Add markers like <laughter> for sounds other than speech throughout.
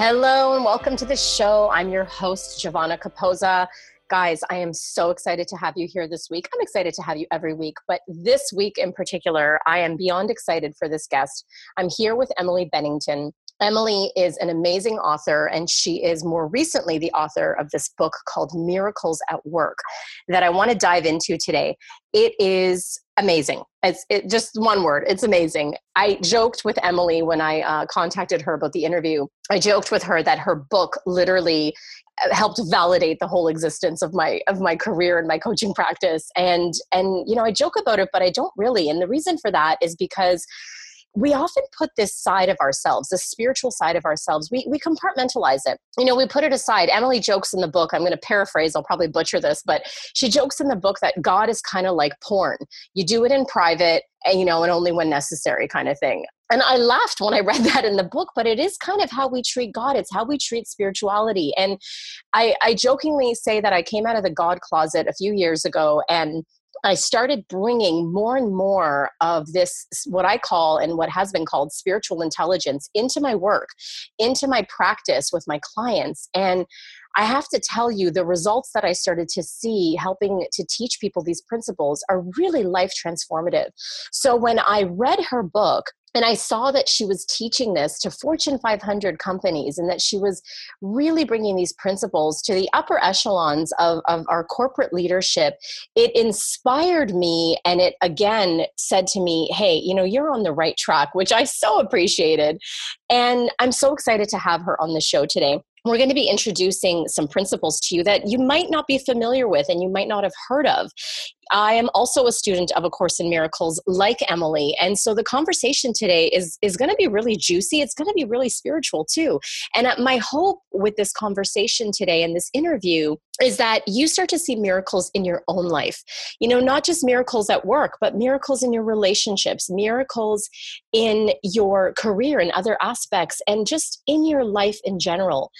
Hello and welcome to the show. I'm your host, Giovanna Capozza. Guys, I am so excited to have you here this week. I'm excited to have you every week, but this week in particular, I am beyond excited for this guest. I'm here with Emily Bennington. Emily is an amazing author, and she is more recently the author of this book called Miracles at Work that I want to dive into today. It is amazing. It's it, just one word. It's amazing. I joked with Emily when I uh, contacted her about the interview. I joked with her that her book literally uh, helped validate the whole existence of my of my career and my coaching practice. And and you know I joke about it, but I don't really. And the reason for that is because we often put this side of ourselves, the spiritual side of ourselves, we, we compartmentalize it. You know, we put it aside. Emily jokes in the book, I'm going to paraphrase, I'll probably butcher this, but she jokes in the book that God is kind of like porn. You do it in private, and, you know, and only when necessary kind of thing. And I laughed when I read <laughs> that in the book, but it is kind of how we treat God. It's how we treat spirituality. And I, I jokingly say that I came out of the God closet a few years ago and I started bringing more and more of this, what I call and what has been called spiritual intelligence, into my work, into my practice with my clients. And I have to tell you, the results that I started to see helping to teach people these principles are really life transformative. So when I read her book, and I saw that she was teaching this to Fortune 500 companies and that she was really bringing these principles to the upper echelons of, of our corporate leadership. It inspired me and it again said to me, hey, you know, you're on the right track, which I so appreciated. And I'm so excited to have her on the show today we're going to be introducing some principles to you that you might not be familiar with and you might not have heard of. I am also a student of A Course in Miracles, like Emily, and so the conversation today is is going to be really juicy. It's going to be really spiritual too. And uh, my hope with this conversation today and this interview is that you start to see miracles in your own life. You know, not just miracles at work, but miracles in your relationships, miracles in your career and other aspects, and just in your life in general.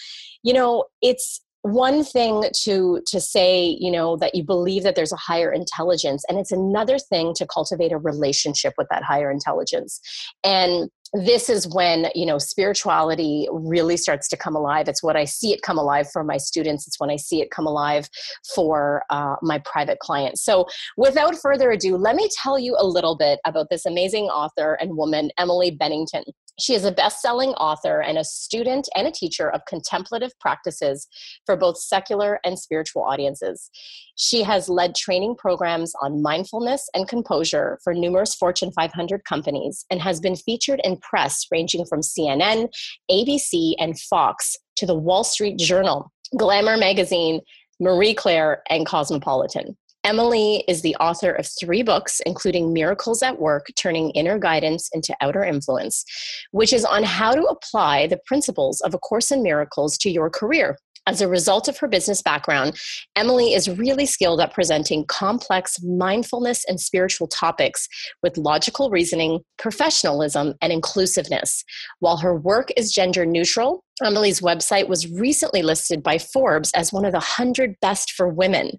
You know, it's one thing to to say you know that you believe that there's a higher intelligence and it's another thing to cultivate a relationship with that higher intelligence. And this is when you know spirituality really starts to come alive. It's what i see it come alive for my students. It's when i see it come alive for uh, my private clients. So without further ado let me tell you a little bit about this amazing author and woman emily bennington she is a best selling author and a student and a teacher of contemplative practices for both secular and spiritual audiences. She has led training programs on mindfulness and composure for numerous Fortune 500 companies and has been featured in press ranging from CNN, ABC, and Fox to the Wall Street Journal, Glamour Magazine, Marie Claire, and Cosmopolitan. Emily is the author of three books, including Miracles at Work Turning Inner Guidance into Outer Influence, which is on how to apply the principles of A Course in Miracles to your career. As a result of her business background, Emily is really skilled at presenting complex mindfulness and spiritual topics with logical reasoning, professionalism, and inclusiveness. While her work is gender neutral, Emily's website was recently listed by Forbes as one of the 100 best for women,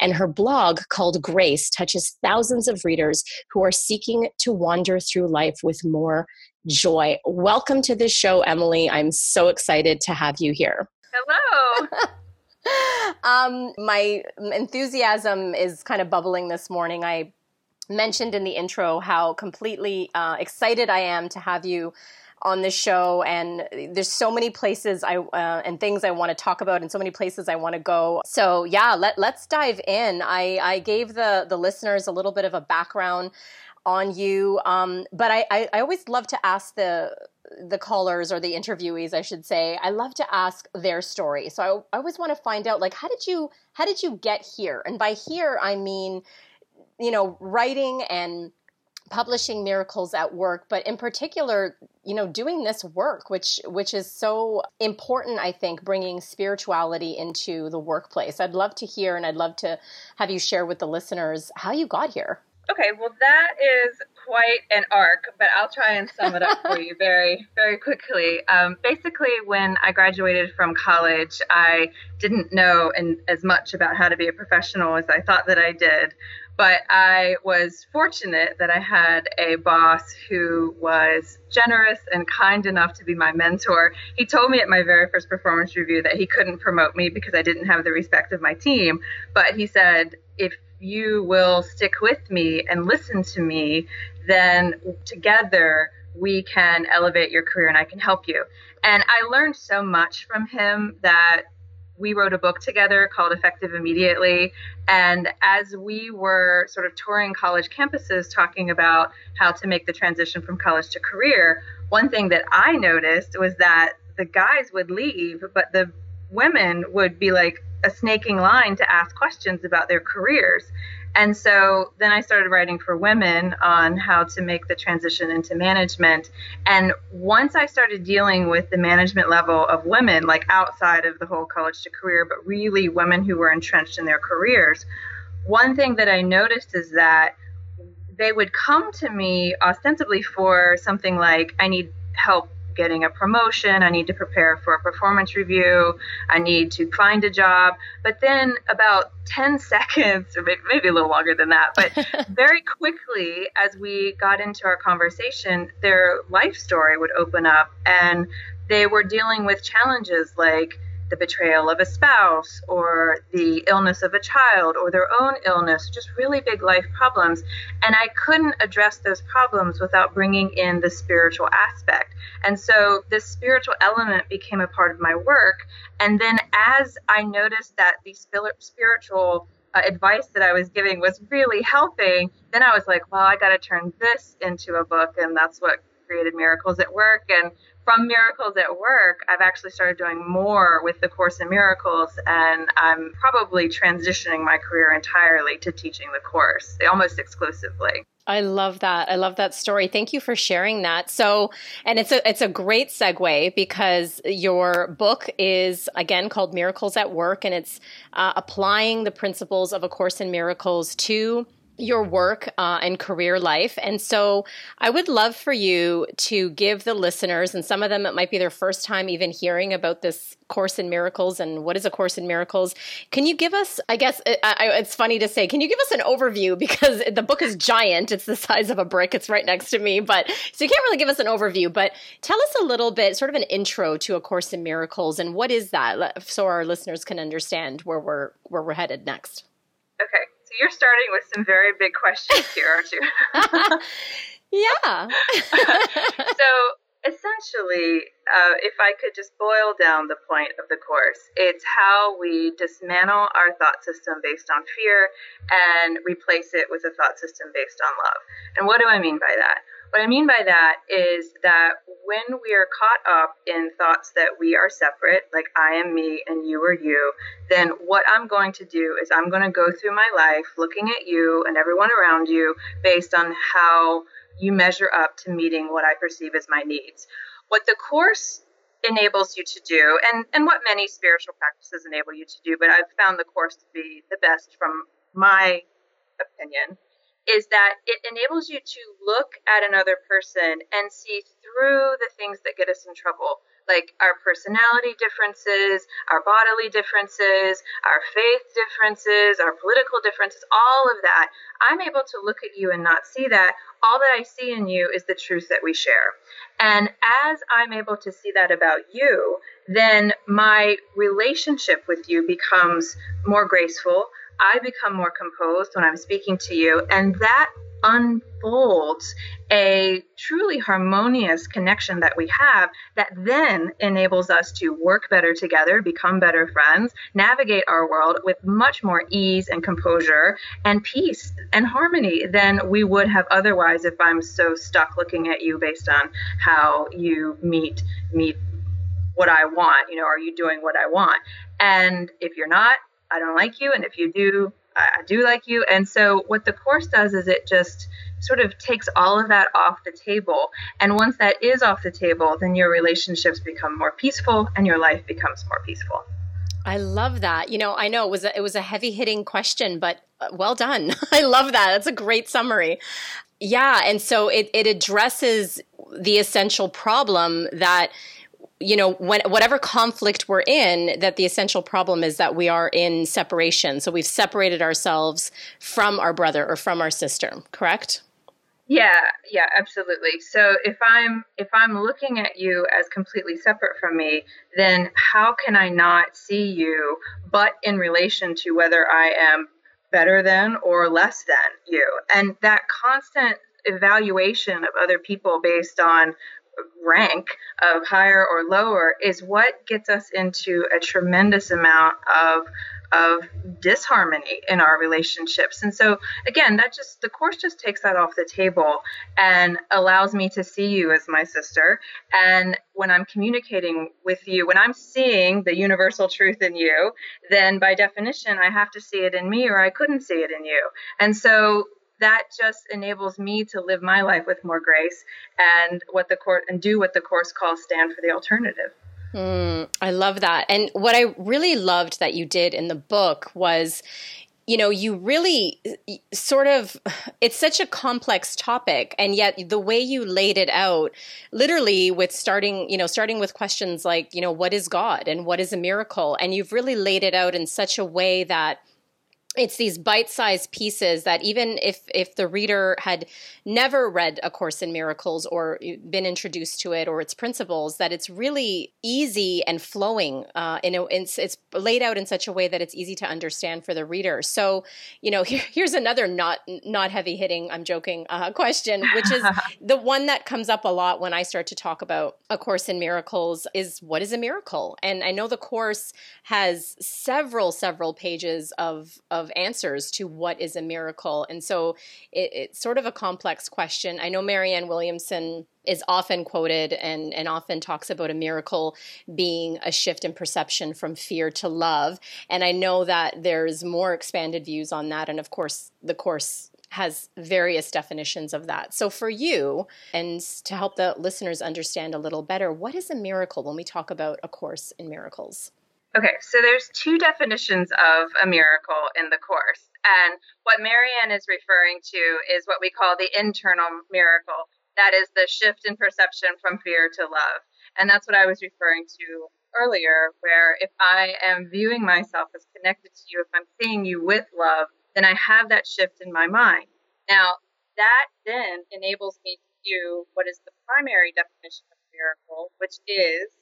and her blog called Grace touches thousands of readers who are seeking to wander through life with more joy. Welcome to the show, Emily. I'm so excited to have you here. Hello. <laughs> um, my enthusiasm is kind of bubbling this morning. I mentioned in the intro how completely uh, excited I am to have you on this show and there's so many places I uh, and things I want to talk about and so many places I want to go. So yeah, let let's dive in. I I gave the the listeners a little bit of a background on you, um, but I, I I always love to ask the the callers or the interviewees i should say i love to ask their story. So I, I, always want to find out like how did you how did you get here? And by here i mean you know writing and publishing miracles at work but in particular you know doing this work which which is so important i think bringing spirituality into the workplace. I'd love to hear and i'd love to have you share with the listeners how you got here. Okay, well, that is quite an arc, but I'll try and sum it up for you <laughs> very, very quickly. Um, basically, when I graduated from college, I didn't know in, as much about how to be a professional as I thought that I did. But I was fortunate that I had a boss who was generous and kind enough to be my mentor. He told me at my very first performance review that he couldn't promote me because I didn't have the respect of my team. But he said, if you will stick with me and listen to me, then together we can elevate your career and I can help you. And I learned so much from him that we wrote a book together called Effective Immediately. And as we were sort of touring college campuses talking about how to make the transition from college to career, one thing that I noticed was that the guys would leave, but the women would be like, a snaking line to ask questions about their careers. And so then I started writing for women on how to make the transition into management. And once I started dealing with the management level of women, like outside of the whole college to career, but really women who were entrenched in their careers, one thing that I noticed is that they would come to me ostensibly for something like, I need help getting a promotion. I need to prepare for a performance review. I need to find a job. But then about 10 <laughs> seconds, or maybe a little longer than that, but <laughs> very quickly as we got into our conversation, their life story would open up and they were dealing with challenges like the betrayal of a spouse or the illness of a child or their own illness, just really big life problems. And I couldn't address those problems without bringing in the spiritual aspect. And so this spiritual element became a part of my work. And then as I noticed that the spiritual uh, advice that I was giving was really helping, then I was like, well, I got to turn this into a book. And that's what created Miracles at Work. And from Miracles at Work, I've actually started doing more with the Course in Miracles, and I'm probably transitioning my career entirely to teaching the course, almost exclusively. I love that. I love that story. Thank you for sharing that. So, and it's a it's a great segue because your book is again called Miracles at Work, and it's uh, applying the principles of A Course in Miracles to your work uh, and career life. And so I would love for you to give the listeners, and some of them it might be their first time even hearing about this Course in Miracles and what is a Course in Miracles. Can you give us, I guess I, it's funny to say, can you give us an overview? <laughs> Because the book is giant, it's the size of a brick, it's right next to me. But so you can't really give us an overview, but tell us a little bit, sort of an intro to A Course in Miracles and what is that so our listeners can understand where we're, where we're headed next. Okay you're starting with some very big questions here, aren't you? <laughs> yeah. <laughs> so essentially, uh, if I could just boil down the point of the course, it's how we dismantle our thought system based on fear and replace it with a thought system based on love. And what do I mean by that? What I mean by that is that when we are caught up in thoughts that we are separate, like I am me and you are you, then what I'm going to do is I'm going to go through my life looking at you and everyone around you based on how you measure up to meeting what I perceive as my needs. What the Course enables you to do, and, and what many spiritual practices enable you to do, but I've found the Course to be the best from my opinion, is that it enables you to look at another person and see through the things that get us in trouble, like our personality differences, our bodily differences, our faith differences, our political differences, all of that. I'm able to look at you and not see that. All that I see in you is the truth that we share. And as I'm able to see that about you, then my relationship with you becomes more graceful I become more composed when I'm speaking to you, and that unfolds a truly harmonious connection that we have that then enables us to work better together, become better friends, navigate our world with much more ease and composure and peace and harmony than we would have otherwise if I'm so stuck looking at you based on how you meet meet what I want, you know, are you doing what I want? And if you're not, I don't like you. And if you do, I do like you. And so what the course does is it just sort of takes all of that off the table. And once that is off the table, then your relationships become more peaceful and your life becomes more peaceful. I love that. You know, I know it was a, it was a heavy hitting question, but uh, well done. <laughs> I love that. That's a great summary. Yeah, and so it it addresses the essential problem that you know when whatever conflict we're in that the essential problem is that we are in separation. So we've separated ourselves from our brother or from our sister correct? Yeah yeah absolutely. So if i'm if i'm looking at you as completely separate from me then how can i not see you but in relation to whether i am better than or less than you? And that constant evaluation of other people based on rank of higher or lower is what gets us into a tremendous amount of of disharmony in our relationships. And so again, that just the course just takes that off the table and allows me to see you as my sister. And when I'm communicating with you, when I'm seeing the universal truth in you, then by definition I have to see it in me or I couldn't see it in you. And so that just enables me to live my life with more grace and what the court and do what the course calls stand for the alternative. Mm, I love that. And what I really loved that you did in the book was you know, you really sort of, <sighs> it's such a complex topic. And yet the way you laid it out, literally with starting, you know, starting with questions like, you know, what is God and what is a miracle? And you've really laid it out in such a way that it's these bite-sized pieces that even if if the reader had never read a course in miracles or been introduced to it or its principles that it's really easy and flowing uh, in a, it's, it's laid out in such a way that it's easy to understand for the reader. So you know <laughs> here, here's another not not heavy hitting i'm joking uh, question which is <laughs> the one that comes up a lot when i start to talk about a course in miracles is what is a miracle? And i know the course has several several pages of of of answers to what is a miracle. And so it, it's sort of a complex question. I know Marianne Williamson is often quoted and, and often talks about a miracle being a shift in perception from fear to love. And I know that there's more expanded views on that. And of course, the course has various definitions of that. So, for you, and to help the listeners understand a little better, what is a miracle when we talk about A Course in Miracles? Okay, so there's two definitions of a miracle in the course. And what Marianne is referring to is what we call the internal miracle. That is the shift in perception from fear to love. And that's what I was referring to earlier, where if I am viewing myself as connected to you, if I'm seeing you with love, then I have that shift in my mind. Now, that then enables me to do what is the primary definition of miracle, which is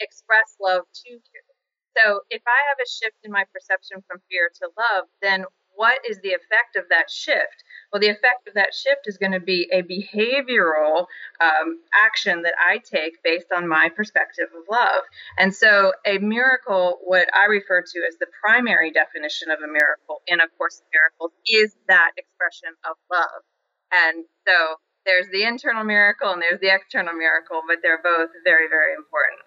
express love to you. So if I have a shift in my perception from fear to love, then what is the effect of that shift? Well, the effect of that shift is going to be a behavioral um, action that I take based on my perspective of love. And so, a miracle, what I refer to as the primary definition of a miracle in A Course in Miracles, is that expression of love. And so, there's the internal miracle and there's the external miracle, but they're both very, very important.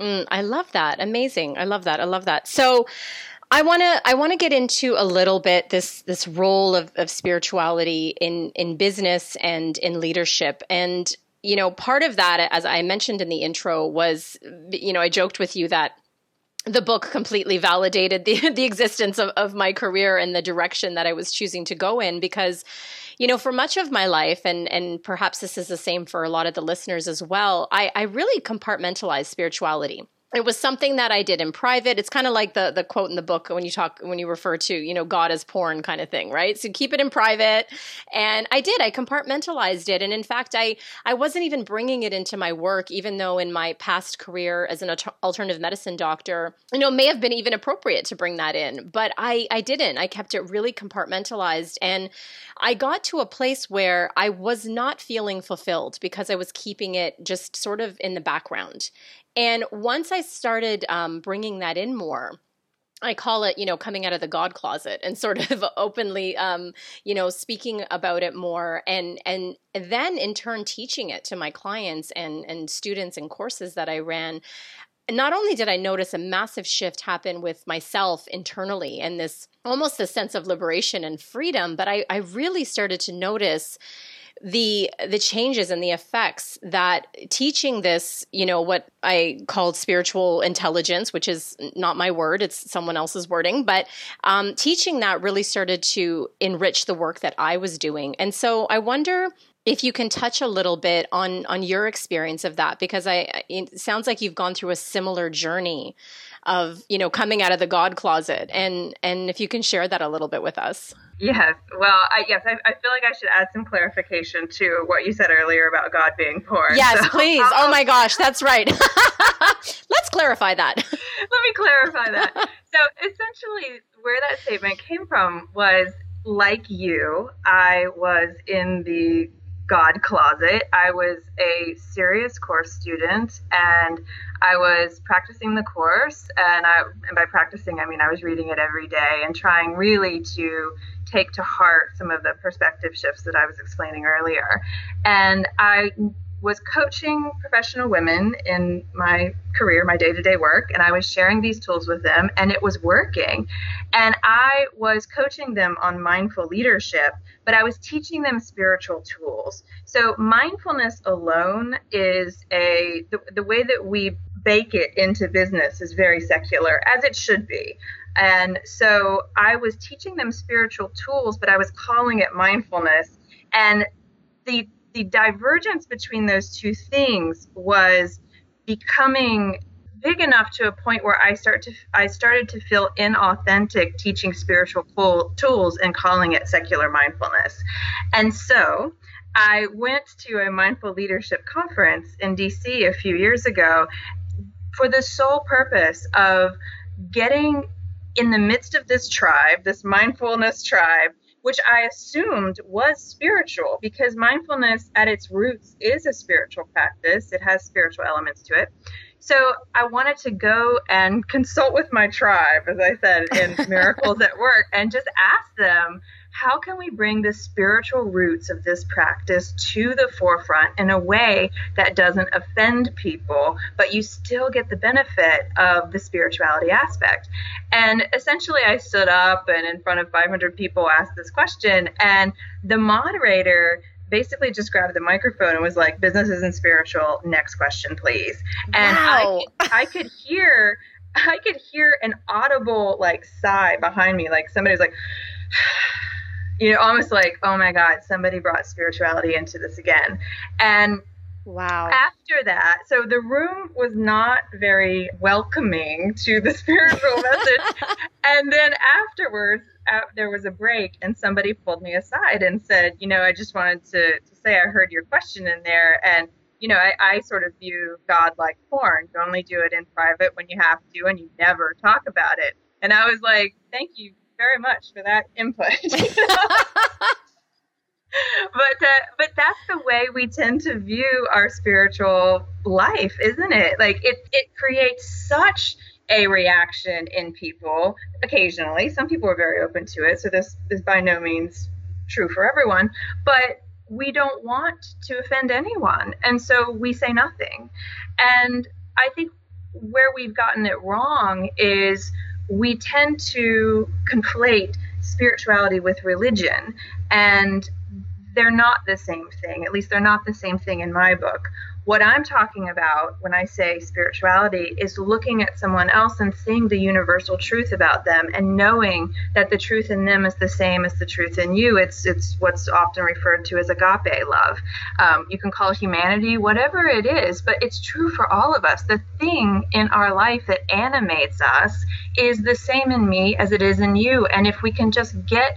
Mm, I love that. Amazing. I love that. I love that. So I want to I want to get into a little bit this this role of, of spirituality in in business and in leadership and you know part of that as I mentioned in the intro was you know I joked with you that the book completely validated the <laughs> the existence of, of my career and the direction that I was choosing to go in because you know, for much of my life, and and perhaps this is the same for a lot of the listeners as well, I, I really compartmentalize spirituality it was something that I did in private. It's kind of like the the quote in the book when you talk when you refer to you know God as porn kind of thing, right? So keep it in private. And I did. I compartmentalized it, and in fact, I I wasn't even bringing it into my work, even though in my past career as an alternative medicine doctor, you know, may have been even appropriate to bring that in, but I I didn't. I kept it really compartmentalized, and I got to a place where I was not feeling fulfilled because I was keeping it just sort of in the background. And once I started um, bringing that in more, I call it, you know, coming out of the God closet and <laughs> sort of openly, um, you know, speaking about it more, and and then in turn teaching it to my clients and and students and courses that I ran. not only did I notice a massive shift happen with myself internally and this almost a sense of liberation and freedom, but I, I really started to notice the the changes and the effects that teaching this you know what i called spiritual intelligence which is not my word it's someone else's wording but um, teaching that really started to enrich the work that i was doing. And so i wonder if you can touch a little bit on on your experience of that because i it sounds like you've gone through a similar journey of you know coming out of the god closet. And and if you can share that a little bit with us yes. Well I, yes I, I feel like i should add some clarification to what you said earlier about god being poor. Yes so, please. Um, oh my gosh that's right. <laughs> Let's clarify that. <laughs> Let me clarify that. <laughs> So essentially where that statement came from was like you i was in the God closet. I was a serious course student and I was practicing the course and I and by practicing I mean I was reading it every day and trying really to take to heart some of the perspective shifts that I was explaining earlier. And I was coaching professional women in my career, my day to day work, and I was sharing these tools with them, and it was working. And I was coaching them on mindful leadership, but I was teaching them spiritual tools. So, mindfulness alone is a, the, the way that we bake it into business is very secular, as it should be. And so I was teaching them spiritual tools, but I was calling it mindfulness. And the the divergence between those two things was becoming big enough to a point where I start to I started to feel inauthentic teaching spiritual tools and calling it secular mindfulness. And so I went to a mindful leadership conference in DC a few years ago for the sole purpose of getting in the midst of this tribe, this mindfulness tribe, which I assumed was spiritual because mindfulness at its roots is a spiritual practice. It has spiritual elements to it. So I wanted to go and <laughs> consult with my tribe, as I said in <laughs> Miracles at Work, and just ask them how can we bring the spiritual roots of this practice to the forefront in a way that doesn't offend people, but you still get the benefit of the spirituality aspect? And essentially, I stood up and in front of 500 people asked this question, and the moderator basically just grabbed the microphone and was like, "Business isn't spiritual. Next question, please." And wow. I, I could hear, I could hear an audible like sigh behind me, like somebody's like <sighs> you know, almost like, oh my God, somebody brought spirituality into this again. And Wow. After that, so the room was not very welcoming to the <laughs> spiritual message. <laughs> and then afterwards, there was a break, and somebody pulled me aside and said, You know, I just wanted to, to say I heard your question in there. And, you know, I, I sort of view God like porn. You only do it in private when you have to, and you never talk about it. And I was like, Thank you very much for that input. <laughs> but uh, but that's the way we tend to view our spiritual life, isn't it? Like it it creates such a reaction in people occasionally. Some people are very open to it, so this is by no means true for everyone, but we don't want to offend anyone, and so we say nothing. And I think where we've gotten it wrong is we tend to conflate spirituality with religion, and they're not the same thing. At least they're not the same thing in my book. What I'm talking about when I say spirituality is looking at someone else and seeing the universal truth about them and knowing that the truth in them is the same as the truth in you. It's it's what's often referred to as agape love. Um, you can call humanity whatever it is, but it's true for all of us. The thing in our life that animates us is the same in me as it is in you. And if we can just get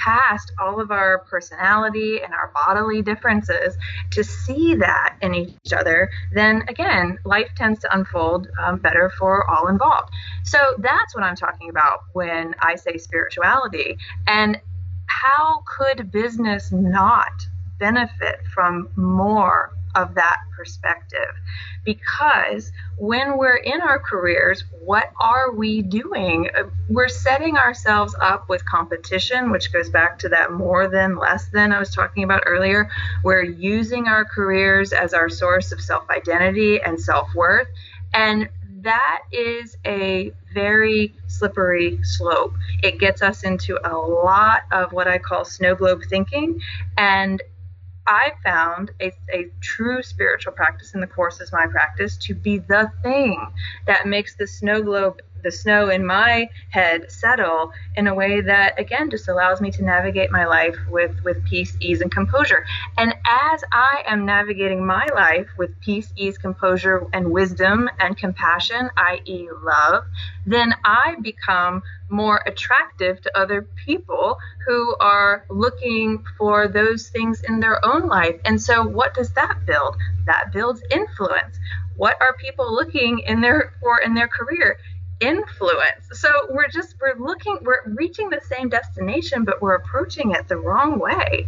past all of our personality and our bodily differences to see that in each other, then again, life tends to unfold um, better for all involved. So that's what I'm talking about when I say spirituality. And how could business not benefit from more of that perspective? because when we're in our careers, what are we doing? We're setting ourselves up with competition, which goes back to that more than, less than I was talking about earlier. We're using our careers as our source of self identity and self worth. And that is a very slippery slope. It gets us into a lot of what I call snow globe thinking. And I found a, a true spiritual practice in the course is my practice to be the thing that makes the snow globe the snow in my head settle in a way that again just allows me to navigate my life with with peace ease and composure. And as i am navigating my life with peace ease composure and wisdom and compassion i.e love then i become more attractive to other people who are looking for those things in their own life. And so what does that build? That builds influence. What are people looking in their for in their career influence. So we're just we're looking we're reaching the same destination but we're approaching it the wrong way.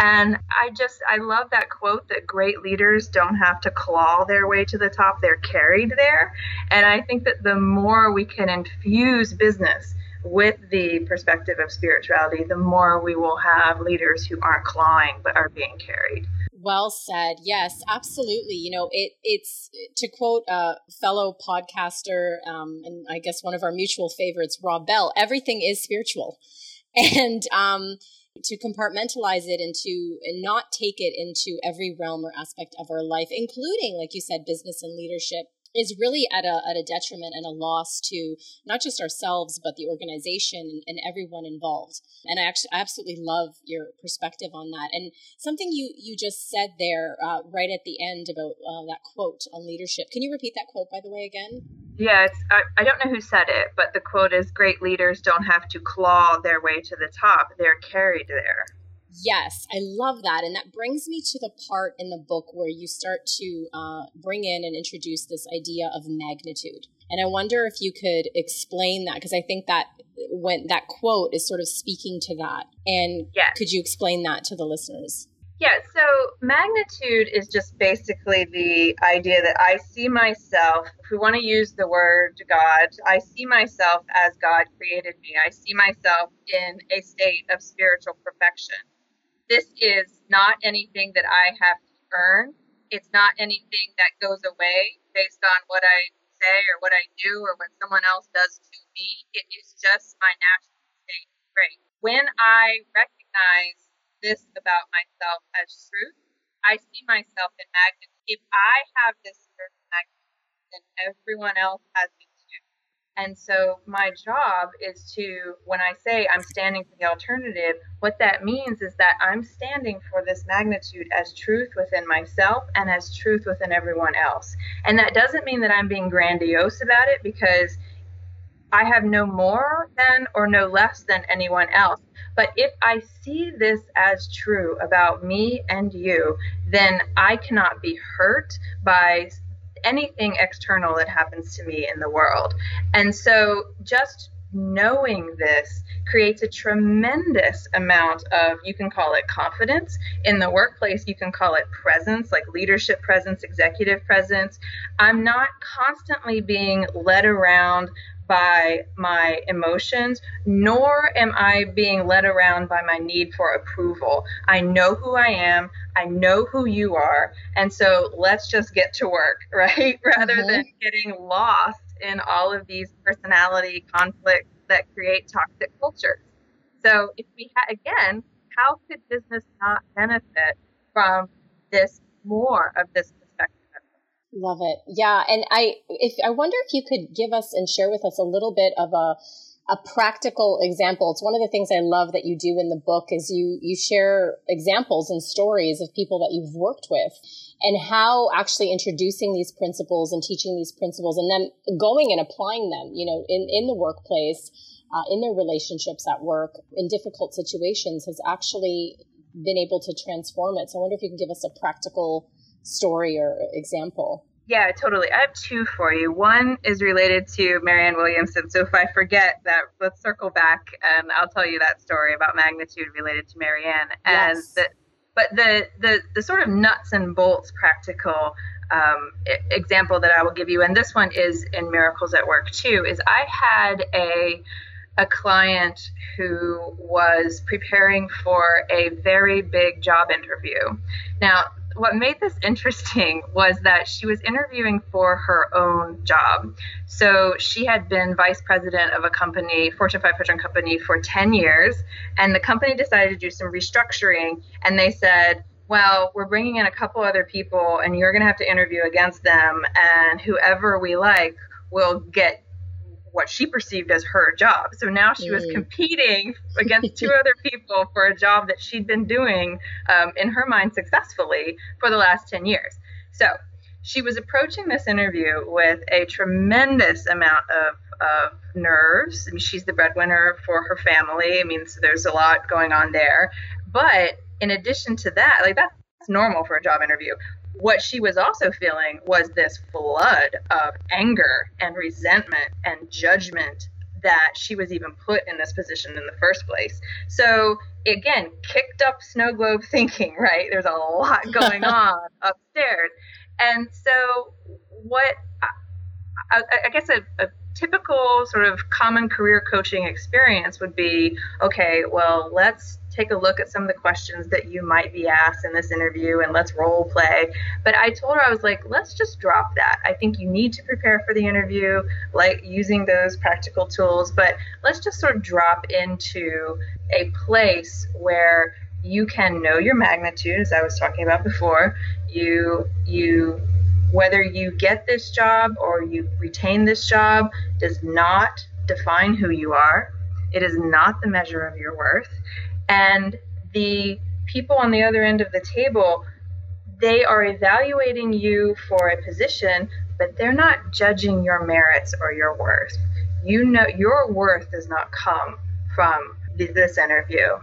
And I just I love that quote that great leaders don't have to claw their way to the top, they're carried there. And I think that the more we can infuse business with the perspective of spirituality, the more we will have leaders who aren't clawing but are being carried. Well said. Yes, absolutely. You know, it it's to quote a fellow podcaster, um, and I guess one of our mutual favorites, Rob Bell. Everything is spiritual, <laughs> and um, to compartmentalize it and to and not take it into every realm or aspect of our life, including, like you said, business and leadership is really at a, at a detriment and a loss to not just ourselves but the organization and everyone involved. And i actually I absolutely love your perspective on that. And something you you just said there uh, right at the end about uh, that quote on leadership. Can you repeat that quote by the way again? Yeah I, I don't know who said it but the quote is great leaders don't have to claw their way to the top. They're carried there Yes, I love that. And that brings me to the part in the book where you start to uh, bring in and introduce this idea of magnitude. And I wonder if you could explain that because I think that when that quote is sort of speaking to that. And yes. could you explain that to the listeners? Yeah, so magnitude is just basically the idea that I see myself, if we want to use the word God, I see myself as God created me. I see myself in a state of spiritual perfection this is not anything that I have to earn. It's not anything that goes away based on what I say or what I do or what someone else does to me. It is just my natural state. Great. When I recognize this about myself as truth, I see myself in magnitude. If I have this certain magnitude, then everyone else has it and so my job is to, when I say I'm standing for the alternative, what that means is that I'm standing for this magnitude as truth within myself and as truth within everyone else. And that doesn't mean that I'm being grandiose about it because I have no more than or no less than anyone else. But if I see this as true about me and you, then I cannot be hurt by anything external that happens to me in the world. And so just knowing this creates a tremendous amount of you can call it confidence in the workplace you can call it presence like leadership presence executive presence i'm not constantly being led around by my emotions, nor am I being led around by my need for approval. I know who I am, I know who you are, and so let's just get to work, <laughs> right? Rather mm-hmm. than getting lost in all of these personality conflicts that create toxic cultures. So, if we ha- again, how could business not benefit from this more of this Love it. Yeah. And I, if, I wonder if you could give us and share with us a little bit of a, a practical example. It's one of the things I love that you do in the book is you, you share examples and stories of people that you've worked with and how actually introducing these principles and teaching these principles and then going and applying them, you know, in, in the workplace, uh, in their relationships at work, in difficult situations has actually been able to transform it. So I wonder if you can give us a practical story or example. Yeah, totally. I have two for you. One is related to Marianne Williamson. So if I forget that, let's circle back and I'll tell you that story about magnitude related to Marianne. And yes. the, but the, the the sort of nuts and bolts practical um, example that I will give you, and this one is in Miracles at Work too, is I had a a client who was preparing for a very big job interview. Now, what made this interesting was that she was interviewing for her own job. So she had been vice president of a company, Fortune 500 company, for 10 years, and the company decided to do some restructuring, and they said, well, we're bringing in a couple other people, and you're going to have to interview against them, and whoever we like will get what she perceived as her job. So now she was mm. competing against <laughs> two other people for a job that she'd been doing um, in her mind successfully for the last 10 years. So she was approaching this interview with a tremendous amount of, of nerves. I mean, she's the breadwinner for her family. I mean, so there's a lot going on there. But in addition to that, like that's normal for a job interview what she was also feeling was this flood of anger and resentment and judgment that she was even put in this position in the first place. So again, kicked up snow globe thinking, right? There's a lot <laughs> going on upstairs. And so what I, I guess a, a typical sort of common career coaching experience would be okay, well, let's take a look at some of the questions that you might be asked in this interview and let's role play. But I told her, I was like, let's just drop that. I think you need to prepare for the interview, like using those practical tools, but let's just sort of drop into a place where you can know your magnitude, as I was talking about before. You, you, whether you get this job or you retain this job does not define who you are. It is not the measure of your worth. And the people on the other end of the table, they are evaluating you for a position, but they're not judging your merits or your worth. You know, your worth does not come from this interview.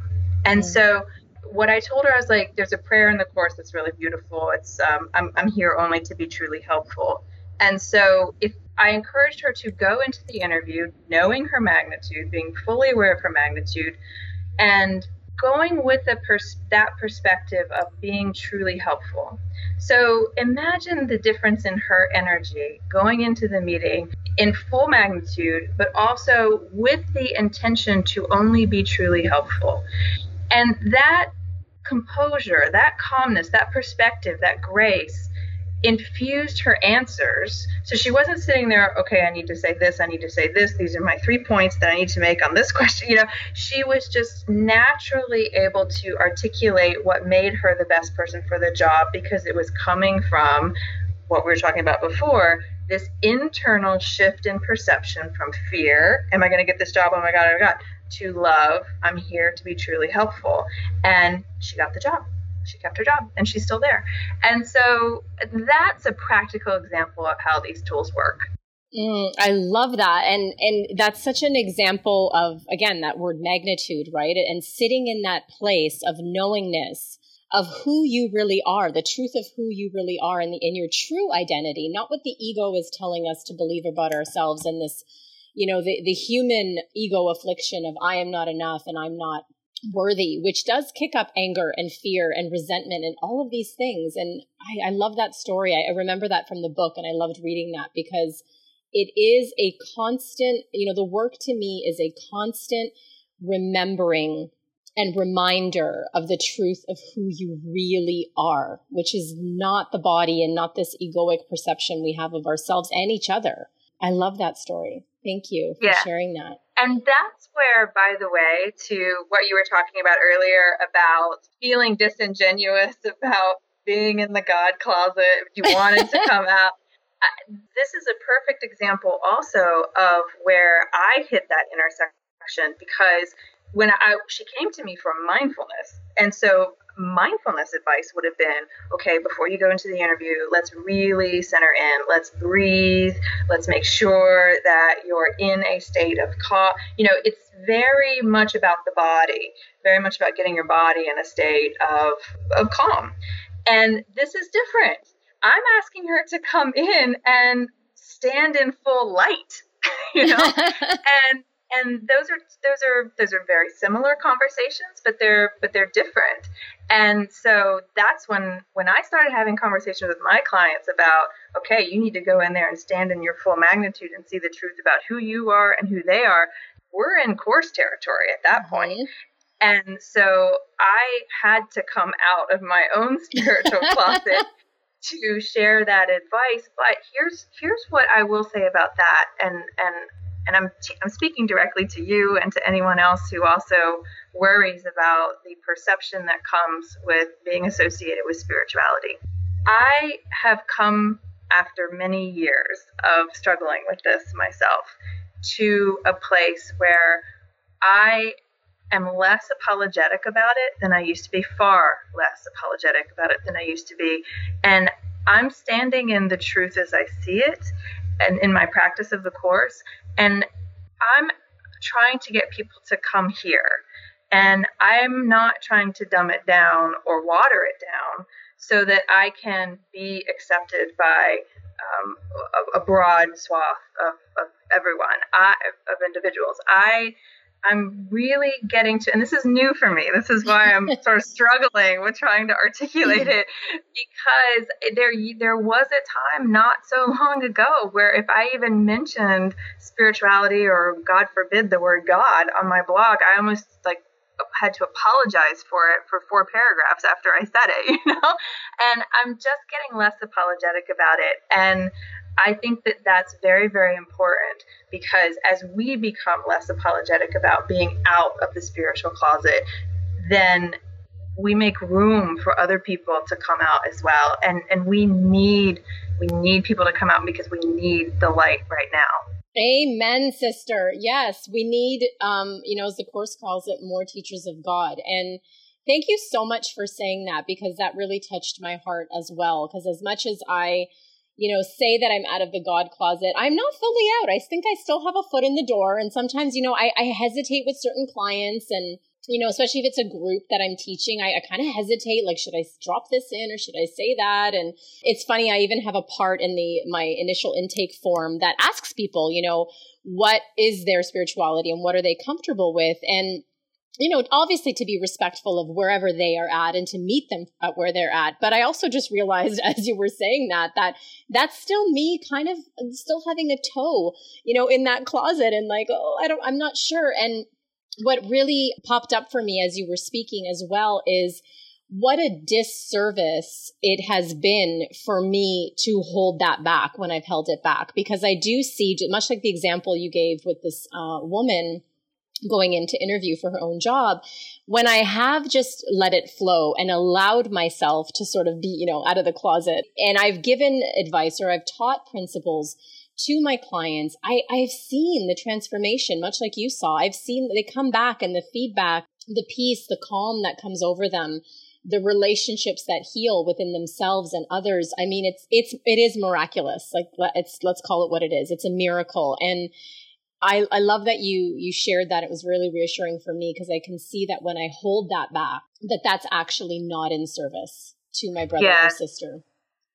And mm-hmm. so, what I told her, I was like, there's a prayer in the course that's really beautiful. It's, um, I'm, I'm here only to be truly helpful. And so, if I encouraged her to go into the interview knowing her magnitude, being fully aware of her magnitude, and going with pers- that perspective of being truly helpful. So imagine the difference in her energy going into the meeting in full magnitude, but also with the intention to only be truly helpful. And that composure, that calmness, that perspective, that grace infused her answers. So she wasn't sitting there, okay, I need to say this, I need to say this, these are my three points that I need to make on this <laughs> question. You know, she was just naturally able to articulate what made her the best person for the job because it was coming from what we were talking about before this internal shift in perception from fear am i going to get this job oh my god oh my god to love i'm here to be truly helpful and she got the job she kept her job and she's still there. And so that's a practical example of how these tools work. Mm, I love that. And and that's such an example of again that word magnitude, right? And sitting in that place of knowingness of who you really are, the truth of who you really are and in your true identity, not what the ego is telling us to believe about ourselves and this, you know, the, the human ego affliction of I am not enough and I'm not worthy, which does kick up anger and fear and resentment and all of these things. And I, I love that story. I, I remember that from the book and I loved reading that because it is a constant, you know, the work to me is a constant remembering and reminder of the truth of who you really are, which is not the body and not this egoic perception we have of ourselves and each other. I love that story. Thank you for yeah. sharing that. And that's where, by the way, to what you were talking about earlier about feeling disingenuous about being in the God closet, if you wanted to come <laughs> out. Uh, this is a perfect example also of where I hit that intersection because when I she came to me for mindfulness. And so mindfulness advice would have been okay, before you go into the interview, let's really center in. Let's breathe. Let's make sure that you're in a state of calm. You know, it's very much about the body, very much about getting your body in a state of, of calm. And this is different. I'm asking her to come in and stand in full light, <laughs> you know, <laughs> and and those are those are those are very similar conversations but they're but they're different. And so that's when when i started having conversations with my clients about okay you need to go in there and stand in your full magnitude and see the truth about who you are and who they are. We're in course territory at that mm-hmm. point. And so I had to come out of my own <laughs> spiritual closet <laughs> to share that advice. But here's here's what I will say about that, and and and I'm I'm speaking directly to you and to anyone else who also worries about the perception that comes with being associated with spirituality. I have come after many years of struggling with this myself to a place where I am less apologetic about it than I used to be, far less apologetic about it than I used to be. And I'm standing in the truth as I see it and in my practice of the course. And I'm trying to get people to come here. And I'm not trying to dumb it down or water it down so that I can be accepted by um, a, a, broad swath of, of everyone, I, of individuals. I I'm really getting to, and this is new for me. This is why I'm <laughs> sort of struggling with trying to articulate mm-hmm. it because there there was a time not so long ago where if I even mentioned spirituality or God forbid the word God on my blog, I almost like had to apologize for it for four paragraphs after I said it, <laughs> you know? And I'm just getting less apologetic about it. And I think that that's very, very important because as we become less apologetic about being out of the spiritual closet, then we make room for other people to come out as well. And and we need we need people to come out because we need the light right now. Amen, sister. Yes, we need, um, you know, as the course calls it, more teachers of God. And thank you so much for saying that because that really touched my heart as well. Because as much as I, you know, say that I'm out of the God closet, I'm not fully out. I think I still have a foot in the door. And sometimes, you know, I, I hesitate with certain clients and, you know, especially if it's a group that I'm teaching, I, I kind of hesitate. Like, should I drop this in or should I say that? And it's funny. I even have a part in the my initial intake form that asks people, you know, what is their spirituality and what are they comfortable with? And you know, obviously to be respectful of wherever they are at and to meet them at where they're at. But I also just realized <laughs> as you were saying that, that that's still me kind of still having a toe, you know, in that closet and like, oh, I don't, I'm not sure. And what really popped up for me as you were speaking as well is what a disservice it has been for me to hold that back when I've held it back because I do see, much like the example you gave with this uh, woman going in to interview for her own job when i have just let it flow and allowed myself to sort of be you know out of the closet and i've given advice or i've taught principles to my clients, I, I've seen the transformation, much like you saw. I've seen they come back and the feedback, the peace, the calm that comes over them, the relationships that heal within themselves and others. I mean, it's, it's, it is miraculous. Like it's, let's call it what it is. It's a miracle. And I, I love that you, you shared that. It was really reassuring for me because I can see that when I hold that back, that that's actually not in service to my brother yeah. or sister.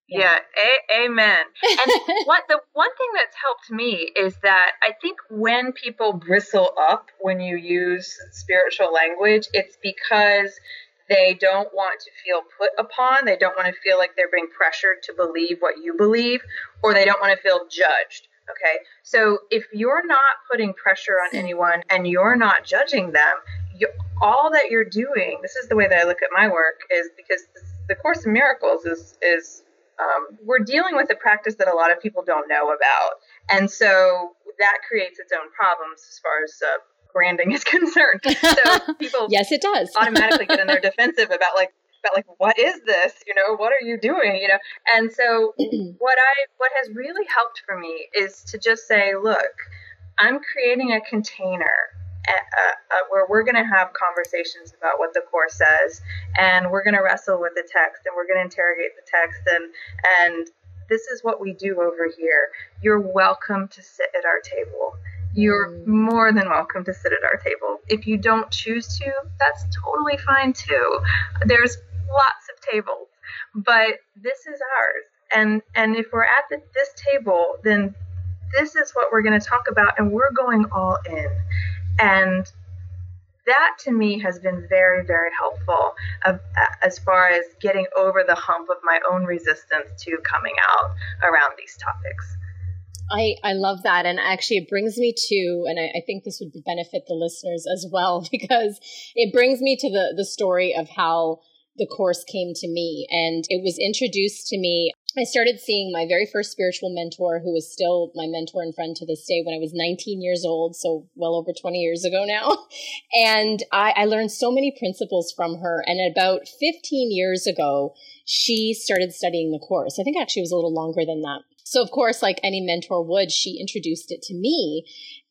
Yeah, a- amen. And <laughs> what the one thing that's helped me is that I think when people bristle up when you use spiritual language, it's because they don't want to feel put upon, they don't want to feel like they're being pressured to believe what you believe, or they don't want to feel judged. Okay. So if you're not putting pressure on anyone and you're not judging them, you, all that you're doing, this is the way that I look at my work, is because the Course in Miracles is is um, we're dealing with a practice that a lot of people don't know about. And so that creates its own problems as far as uh, branding is <laughs> concerned. So people <laughs> yes, it does automatically get in their <laughs> defensive about like about like what is this? You know, what are you doing? You know, and so what I what has really helped for me is to just say, look, I'm creating a container uh, uh, where we're going to have conversations about what the course says, and we're going to wrestle with the text, and we're going to interrogate the text, and and this is what we do over here. You're welcome to sit at our table. You're mm. more than welcome to sit at our table. If you don't choose to, that's totally fine too. There's lots of tables, but this is ours. And and if we're at the, this table, then this is what we're going to talk about, and we're going all in. And that to me has been very, very helpful of, uh, as far as getting over the hump of my own resistance to coming out around these topics. I, I love that. And actually, it brings me to, and I, I, think this would benefit the listeners as well, <laughs> because it brings me to the, the story of how the course came to me. And it was introduced to me. I started seeing my very first spiritual mentor, who is still my mentor and friend to this day, when I was 19 years old. So well over 20 years ago now. <laughs> And I, I learned so many principles from her. And about 15 years ago, she started studying the course. I think actually it was a little longer than that. So of course, like any mentor would, she introduced it to me.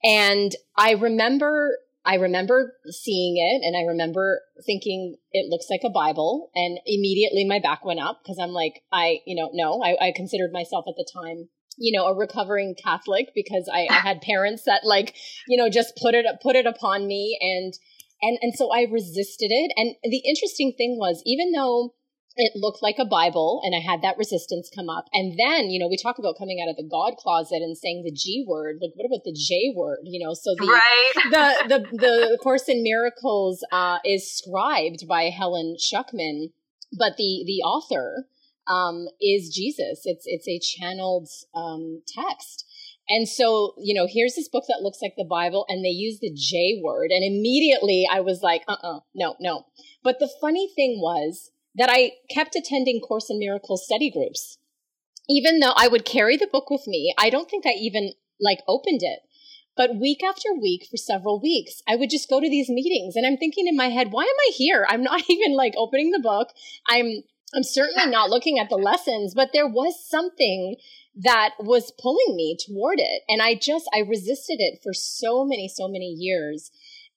And I remember I remember seeing it and I remember thinking it looks like a Bible and immediately my back went up because I'm like, I, you know, no, I, I, considered myself at the time, you know, a recovering Catholic because I, I had parents that like, you know, just put it, put it upon me and, and, and so I resisted it. And the interesting thing was, even though it looked like a Bible, and I had that resistance come up. And then, you know, we talk about coming out of the God closet and saying the G word. Like, what about the J word? You know, so the right. the the the Course in Miracles uh, is scribed by Helen Schucman, but the the author um, is Jesus. It's it's a channeled um, text. And so, you know, here's this book that looks like the Bible, and they use the J word. And immediately I was like, uh uh-uh, uh no, no. But the funny thing was, that I kept attending Course in Miracles study groups. Even though I would carry the book with me, I don't think I even like opened it. But week after week for several weeks, I would just go to these meetings and I'm thinking in my head, why am I here? I'm not <laughs> even like opening the book. I'm I'm certainly not looking at the lessons, but there was something that was pulling me toward it. And I just I resisted it for so many, so many years.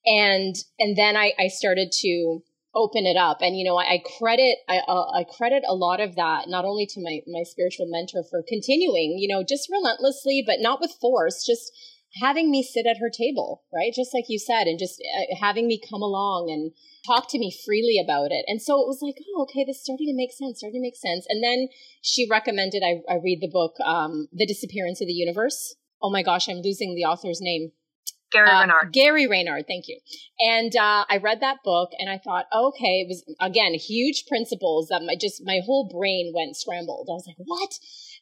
And and then I, I started to open it up. And you know, I, I credit I, uh, I credit a lot of that not only to my my spiritual mentor for continuing, you know, just relentlessly, but not with force, just having me sit at her table, right? Just like you said, and just uh, having me come along and talk to me freely about it. And so it was like, oh, okay, this starting to make sense, starting to make sense. And then she recommended I, I read the book, um, The Disappearance of the Universe. Oh my gosh, I'm losing the author's name. Gary uh, Renard. Gary Renard, thank you. And uh, I read that book and I thought, okay, it was again huge principles that my just my whole brain went scrambled. I was like, what?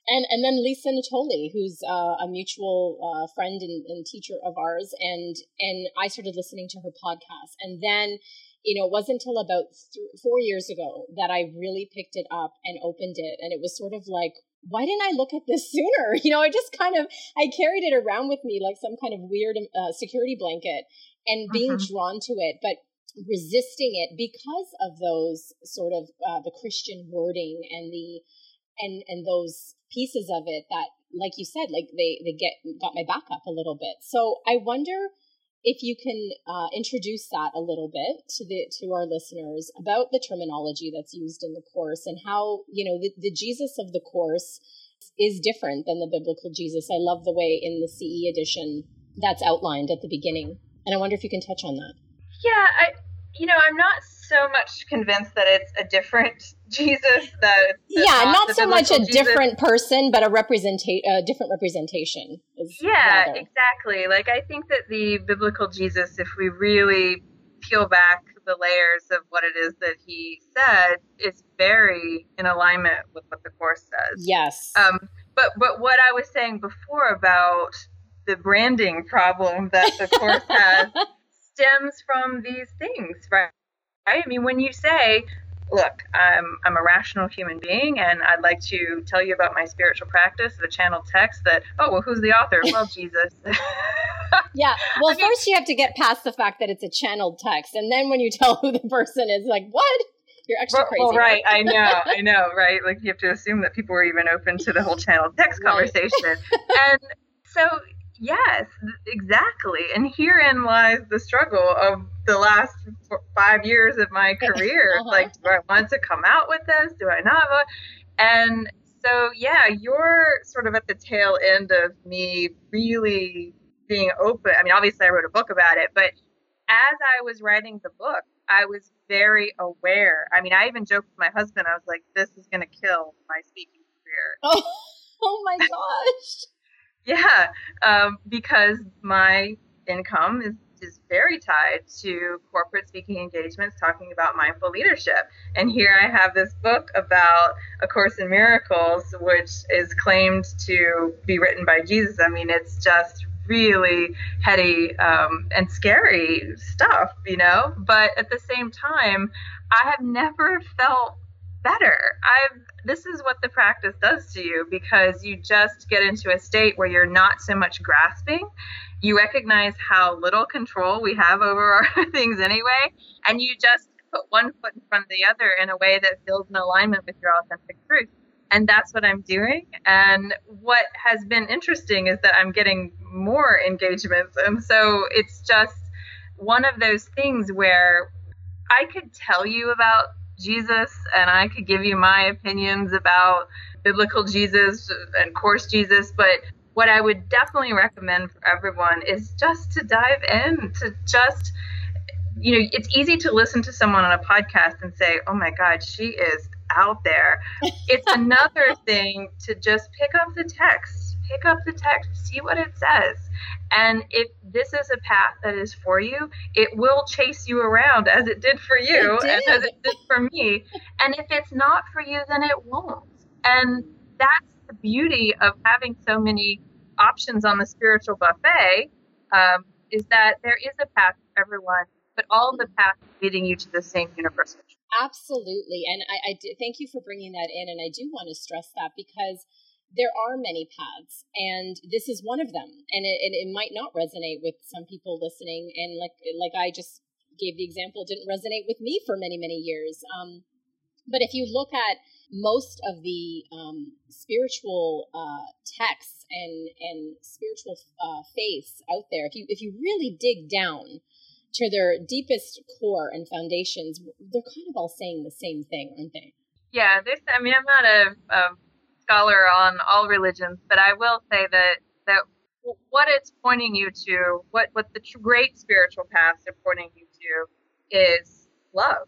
And and then Lisa Natoli, who's uh, a mutual uh, friend and, and, teacher of ours, and and I started listening to her podcast, and then. You know, it wasn't until about th- four years ago that I really picked it up and opened it. And it was sort of like, why didn't I look at this <laughs> sooner? You know, I just kind of I carried it around with me like some kind of weird uh, security blanket and being uh-huh. drawn to it, but resisting it because of those sort of uh, the Christian wording and the and and those pieces of it that, like you said, like they they get got my back up a little bit. So I wonder if you can uh, introduce that a little bit to the to our listeners about the terminology that's used in the course and how you know the, the jesus of the course is different than the biblical jesus. I love the way in the ce edition that's outlined at the beginning and i wonder if you can touch on that. Yeah i you know i'm not so much convinced that it's a different <laughs> Jesus. That yeah, not, not so much a Jesus. different person, but a representation, a different representation. yeah, rather. exactly. Like I think that the biblical Jesus, if we really peel back the layers of what it is that he said, is very in alignment with what the course says. Yes. Um, but but what I was saying before about the branding problem that the course <laughs> has stems from these things, right? I mean, when you say, look, I'm, I'm a rational human being and I'd like to tell you about my spiritual practice, the channel text that, oh, well, who's the author? <laughs> Well, Jesus. <laughs> yeah. Well, I first mean, you have to get past the fact that it's a channeled text. And then when you <laughs> tell who the person is, like, what? You're extra well, crazy. Well, right. I know. I know. Right. Like you have to assume that people are even open to the whole channeled text right. conversation. and so, yes, exactly. And herein lies the struggle of the last five years of my <laughs> career. uh-huh. Like, do I want to come out with this? Do I not? And so, yeah, you're sort of at the tail end of me really being open. I mean, obviously, I wrote a book about it, but as I was writing the book, I was very aware. I mean, I even joked with my husband. I was like, "This is going to kill my speaking career." <laughs> Oh, oh my gosh! Yeah, um, because my income is is very tied to corporate speaking engagements talking about mindful leadership. And here I have this book about A Course in Miracles, which is claimed to be written by Jesus. I mean, it's just really heady um, and scary stuff, you know? But at the same time, I have never felt better. I've this is what the practice does to you because you just get into a state where you're not so much grasping. You recognize how little control we have over our <laughs> things anyway, and you just put one foot in front of the other in a way that feels in alignment with your authentic truth. And that's what I'm doing. And what has been interesting is that I'm getting more engagements. And so it's just one of those things where I could tell you about Jesus and I could give you my opinions about biblical Jesus and course Jesus, but what I would definitely recommend for everyone is just to dive in, to just, you know, it's easy to listen to someone on a podcast and say, oh my God, she is out there. it's <laughs> another thing to just pick up the text, pick up the text, see what it says, and if this is a path that is for you, it will chase you around as it did for you and as it did for me. And if it's not for you, then it won't. And that's the beauty of having so many options on the spiritual buffet um, is that there is a path for everyone, but all the paths leading you to the same universal truth. Absolutely. And I, I do, thank you for bringing that in. And I do want to stress that because there are many paths and this is one of them and it, it, might not resonate with some people listening and like like i just gave the example didn't resonate with me for many many years um, but if you look at most of the um, spiritual uh, texts and and spiritual uh, faiths out there if you if you really dig down to their deepest core and foundations they're kind of all saying the same thing aren't they? Yeah this i mean i'm not a, a scholar on all religions, but I will say that that what it's pointing you to, what what the great spiritual paths are pointing you to, is love,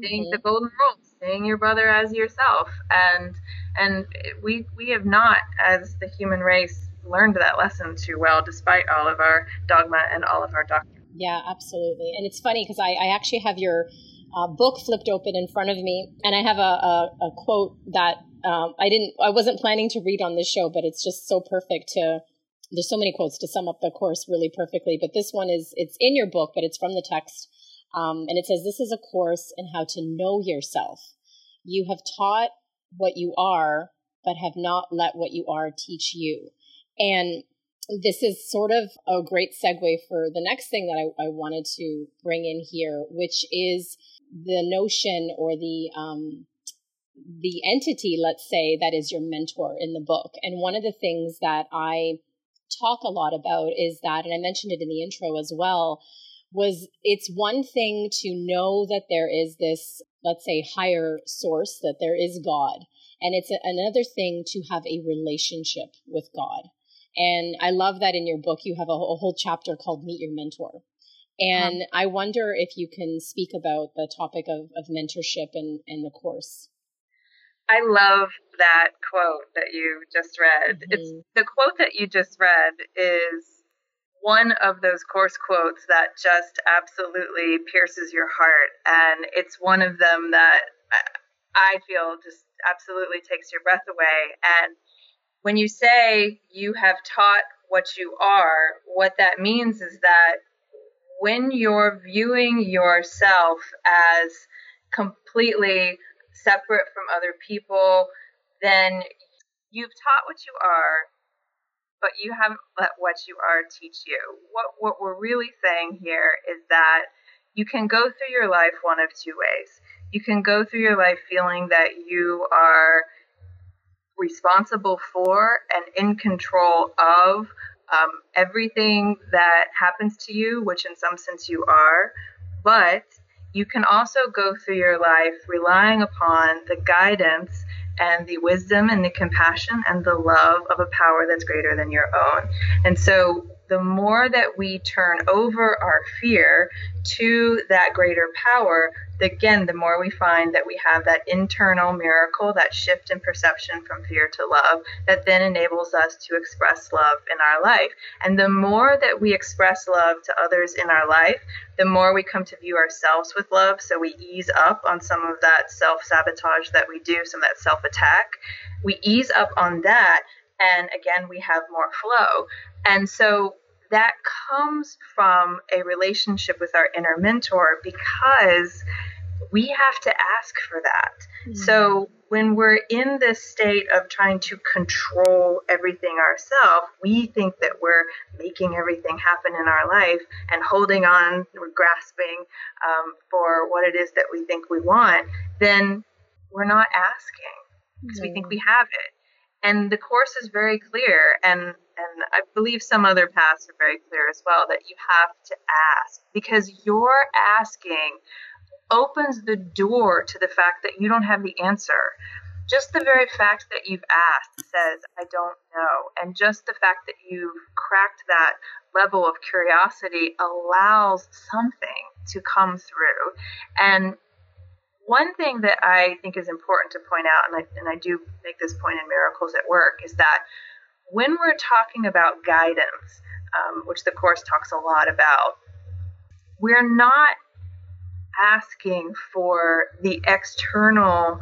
seeing mm-hmm. the golden rule, seeing your brother as yourself, and and we we have not, as the human race, learned that lesson too well, despite all of our dogma and all of our doctrine. Yeah, absolutely. And it's funny because I, I actually have your uh, book flipped open in front of me, and I have a, a, a quote that um, I didn't, I wasn't planning to read on this show, but it's just so perfect to. There's so many quotes to sum up the course really perfectly, but this one is it's in your book, but it's from the text, um, and it says this is a course in how to know yourself. You have taught what you are, but have not let what you are teach you, and this is sort of a great segue for the next thing that I, I wanted to bring in here, which is the notion or the um, the entity, let's say, that is your mentor in the book. And one of the things that I talk a lot about is that, and I mentioned it in the intro as well, was it's one thing to know that there is this, let's say, higher source, that there is God. And it's another thing to have a relationship with God. And I love that in your book, you have a, whole chapter called Meet Your Mentor. And um, I wonder if you can speak about the topic of, of mentorship and, and the course. I love that quote that you just read. Mm-hmm. It's the quote that you just read is one of those course quotes that just absolutely pierces your heart and it's one of them that I feel just absolutely takes your breath away and when you say you have taught what you are, what that means is that when you're viewing yourself as completely separate from other people, then you've taught what you are, but you haven't let what you are teach you. What what we're really saying here is that you can go through your life one of two ways. You can go through your life feeling that you are responsible for and in control of um, everything that happens to you, which in some sense you are, but you can also go through your life relying upon the guidance and the wisdom and the compassion and the love of a power that's greater than your own. And so the more that we turn over our fear to that greater power, again, the more we find that we have that internal miracle, that shift in perception from fear to love, that then enables us to express love in our life. And the more that we express love to others in our life, the more we come to view ourselves with love. So we ease up on some of that self sabotage that we do, some of that self attack. We ease up on that. And again, we have more flow. And so that comes from a relationship with our inner mentor because we have to ask for that. Mm-hmm. So when we're in this state of trying to control everything ourselves, we think that we're making everything happen in our life and holding on, we're grasping um, for what it is that we think we want, then we're not asking because mm-hmm. we think we have it. And the course is very clear, and and I believe some other paths are very clear as well that you have to ask because you're asking opens the door to the fact that you don't have the answer. Just the very fact that you've asked says, I don't know. And just the fact that you've cracked that level of curiosity allows something to come through. And one thing that I think is important to point out, and I, and I do make this point in Miracles at Work, is that when we're talking about guidance, um, which the Course talks a lot about, we're not asking for the external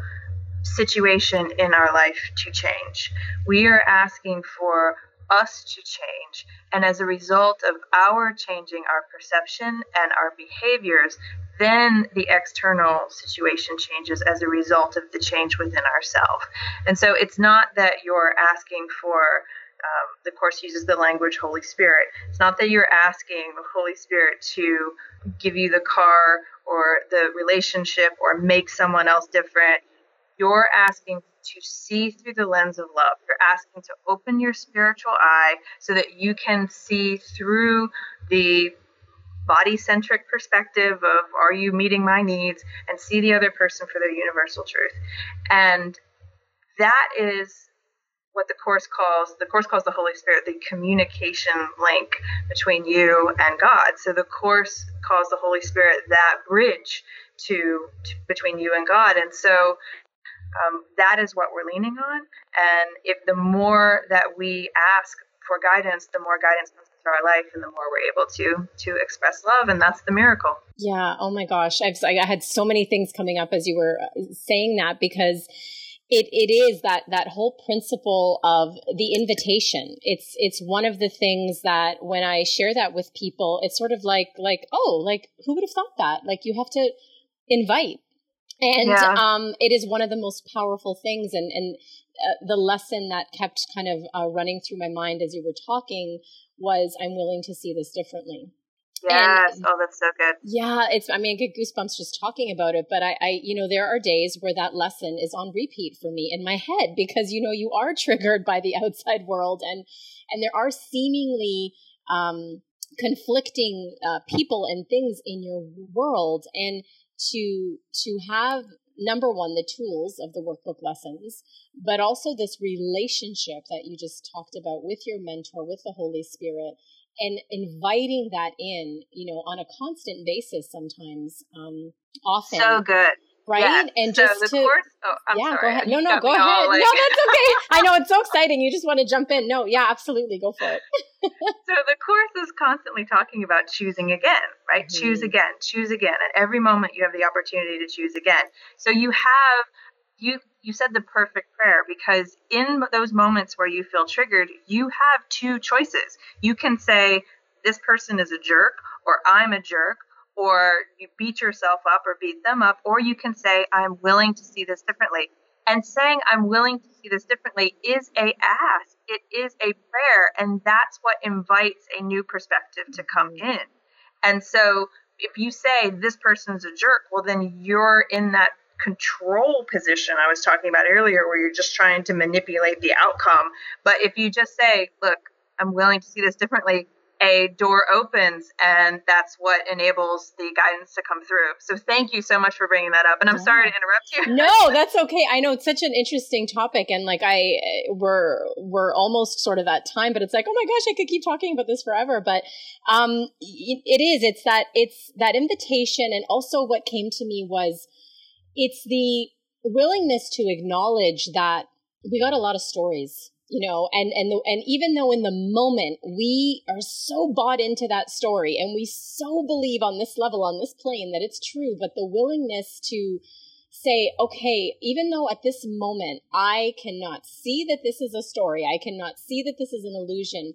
situation in our life to change. We are asking for us to change. And as a result of our changing our perception and our behaviors, then the external situation changes as a result of the change within ourselves. And so it's not that you're asking for um, the course uses the language Holy Spirit. It's not that you're asking the Holy Spirit to give you the car or the relationship or make someone else different. You're asking to see through the lens of love. You're asking to open your spiritual eye so that you can see through the body centric perspective of are you meeting my needs? And see the other person for their universal truth. And that is what the course calls the course calls the holy spirit the communication link between you and god. So the course calls the holy spirit that bridge to, to between you and god. And so um, that is what we're leaning on. And if the more that we ask for guidance the more guidance into our life and the more we're able to to express love and that's the miracle. Yeah. Oh my gosh. I've, i had so many things coming up as you were uh, saying that because it, it is that that whole principle of the invitation. It's it's one of the things that when i share that with people it's sort of like like oh like who would have thought that? Like you have to invite. And yeah. um it is one of the most powerful things. And and uh, the lesson that kept kind of uh, running through my mind as you were talking was i'm willing to see this differently Yes. And, oh, that's so good. Yeah, it's. I mean, I get goosebumps just talking about it. But I, I, you know, there are days where that lesson is on repeat for me in my head because you know you are <laughs> triggered by the outside world, and and there are seemingly um, conflicting uh, people and things in your world, and to to have number one the tools of the workbook lessons but also this relationship that you just talked about with your mentor with the holy spirit and inviting that in, you know, on a constant basis sometimes, um, often. So good. Right. Yeah. And just the to, course, oh, yeah, sorry. go ahead. No, no, go ahead. <laughs> Like... no, that's <laughs> okay. I know it's so exciting. You just want to jump in. No, yeah, absolutely. Go for it. <laughs> so the course is constantly talking about choosing again, right? Mm-hmm. Choose again, choose again. At every moment you have the opportunity to choose again. So you have you you said the perfect prayer because in those moments where you feel triggered, you have two choices. You can say this person is a jerk or I'm a jerk or you beat yourself up or beat them up or you can say I'm willing to see this differently. And saying I'm willing to see this differently is a ask. It is a prayer and that's what invites a new perspective to come mm-hmm. in. And so if you say this person's a jerk, well then you're in that control position I was talking about earlier, where you're just trying to manipulate the outcome. But if you just say, look, I'm willing to see this differently, a door opens and that's what enables the guidance to come through. So thank you so much for bringing that up. And I'm yeah. sorry to interrupt you. no, that's okay. I know it's such an interesting topic and like I we're we're almost sort of at time, but it's like, "Oh my gosh, I could keep talking about this forever." But um it is it's that it's that invitation and also what came to me was it's the willingness to acknowledge that we got a lot of stories you know and and the, and even though in the moment we are so bought into that story and we so believe on this level on this plane that it's true but the willingness to say okay even though at this moment i cannot see that this is a story i cannot see that this is an illusion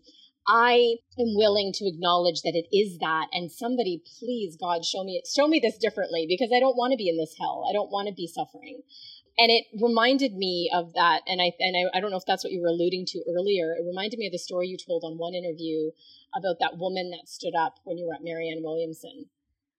I am willing to acknowledge that it is that. And somebody, please, God, show me. Show me this differently because I don't want to be in this hell. I don't want to be suffering and it reminded me of that. And i and I, I, don't know if that's what you were alluding to earlier. It reminded me of the story you told on one interview about that woman that stood up when you were at marianne williamson.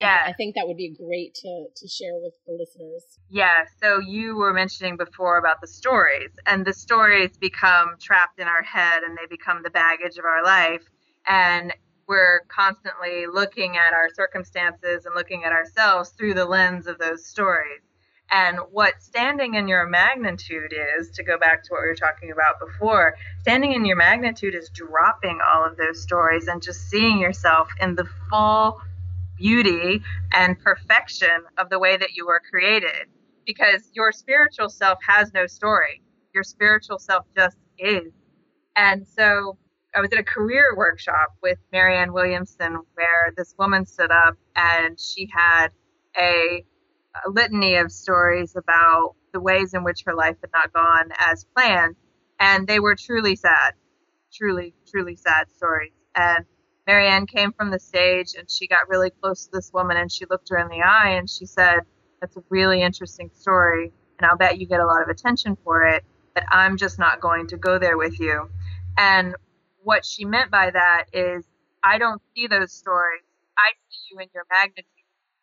Yeah i think that would be great to to share with the listeners. Yeah. So you were mentioning before about the stories and the stories become trapped in our head and they become the baggage of our life. And we're constantly looking at our circumstances and looking at ourselves through the lens of those stories and what standing in your magnitude is, to go back to what we were talking about before, standing in your magnitude is dropping all of those stories and just seeing yourself in the full beauty and perfection of the way that you were created. Because your spiritual self has no story, your spiritual self just is. And so I was at a career workshop with Marianne Williamson where this woman stood up and she had a a litany of stories about the ways in which her life had not gone as planned. And they were truly sad, truly, truly sad stories. And Marianne came from the stage and she got really close to this woman and she looked her in the eye and she said, That's a really interesting story. And I'll bet you get a lot of attention for it, but I'm just not going to go there with you. And what she meant by that is, I don't see those stories. I see you in your magnitude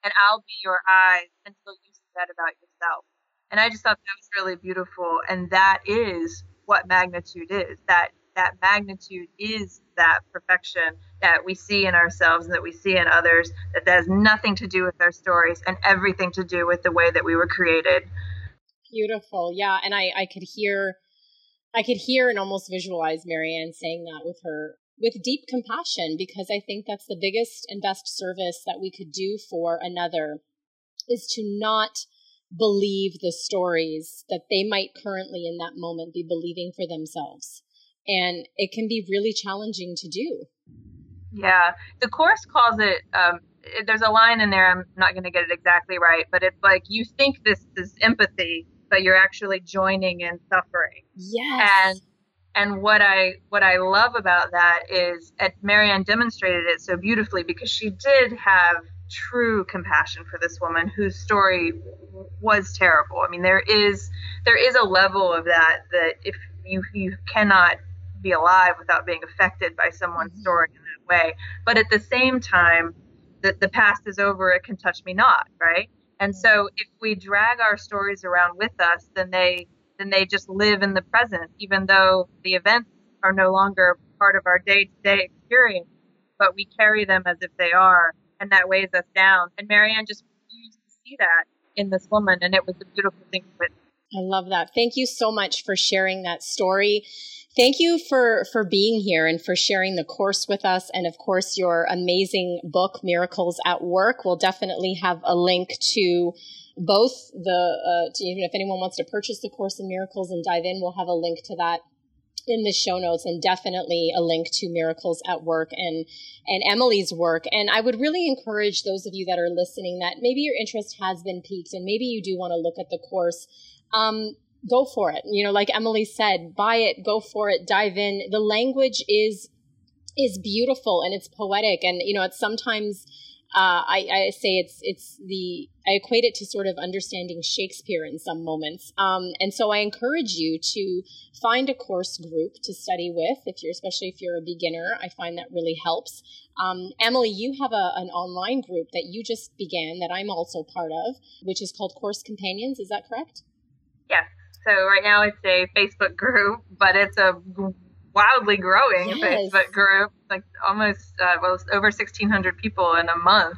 and I'll be your eyes until you see that about yourself. And I just thought that was really beautiful. And that is what magnitude is. That that magnitude is that perfection that we see in ourselves and that we see in others, that, that has nothing to do with our stories and everything to do with the way that we were created. Beautiful. Yeah. And I, I could hear I could hear and almost visualize Marianne saying that with her with deep compassion because I think that's the biggest and best service that we could do for another is to not believe the stories that they might currently in that moment be believing for themselves. And it can be really challenging to do. Yeah. The Course calls it, um, there's a line in there, I'm not going to get it exactly right, but it's like you think this is empathy, but you're actually joining in suffering. Yes. And and what I what I love about that is at Marianne demonstrated it so beautifully because she did have true compassion for this woman whose story was terrible. I mean, there is there is a level of that that if you you cannot be alive without being affected by someone's mm-hmm. story in that way. But at the same time, that the past is over, it can touch me not, right? And so if we drag our stories around with us, then they then they just live in the present, even though the events are no longer part of our day to day experience, but we carry them as if they are, and that weighs us down. And Marianne just refused to see that in this woman, and it was a beautiful thing to witness. I love that. Thank you so much for sharing that story. Thank you for for being here and for sharing the course with us and of course your amazing book Miracles at Work. We'll definitely have a link to both the uh, even if anyone wants to purchase the course in miracles and dive in we'll have a link to that in the show notes and definitely a link to miracles at work and and emily's work. And i would really encourage those of you that are listening that maybe your interest has been piqued and maybe you do want to look at the course um, go for it. You know like emily said buy it go for it dive in. The language is is beautiful and it's poetic and you know it's sometimes uh, I, I, say it's it's the I equate it to sort of understanding Shakespeare in some moments, um, and so I encourage you to find a course group to study with. If you're especially if you're a beginner, I find that really helps. Um, Emily, you have a, an online group that you just began that I'm also part of, which is called Course Companions. Is that correct? Yes. So right now it's a Facebook group, but it's a wildly growing yes. Facebook group, like almost uh, well over 1,600 people in a month.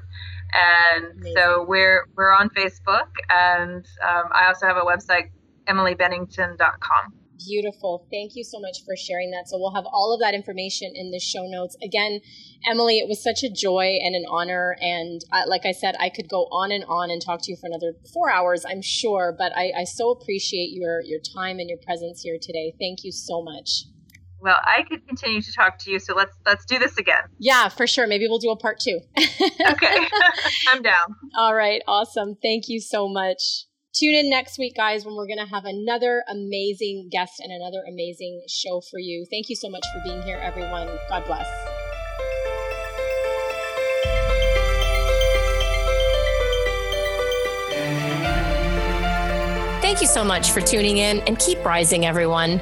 And Amazing. so we're we're on Facebook, and um, I also have a website, emilybennington.com. Beautiful. Thank you so much for sharing that. So we'll have all of that information in the show notes. Again, Emily, it was such a joy and an honor. And uh, like I said, I could go on and on and talk to you for another four hours, I'm sure. But I, I so appreciate your your time and your presence here today. Thank you so much. Well, I could continue to talk to you, so let's let's do this again. Yeah, for sure. Maybe we'll do a part two. <laughs> okay, <laughs> I'm down. All right, awesome. Thank you so much. Tune in next week, guys, when we're going to have another amazing guest and another amazing show for you. Thank you so much for being here, everyone. God bless. Thank you so much for tuning in and keep rising, everyone.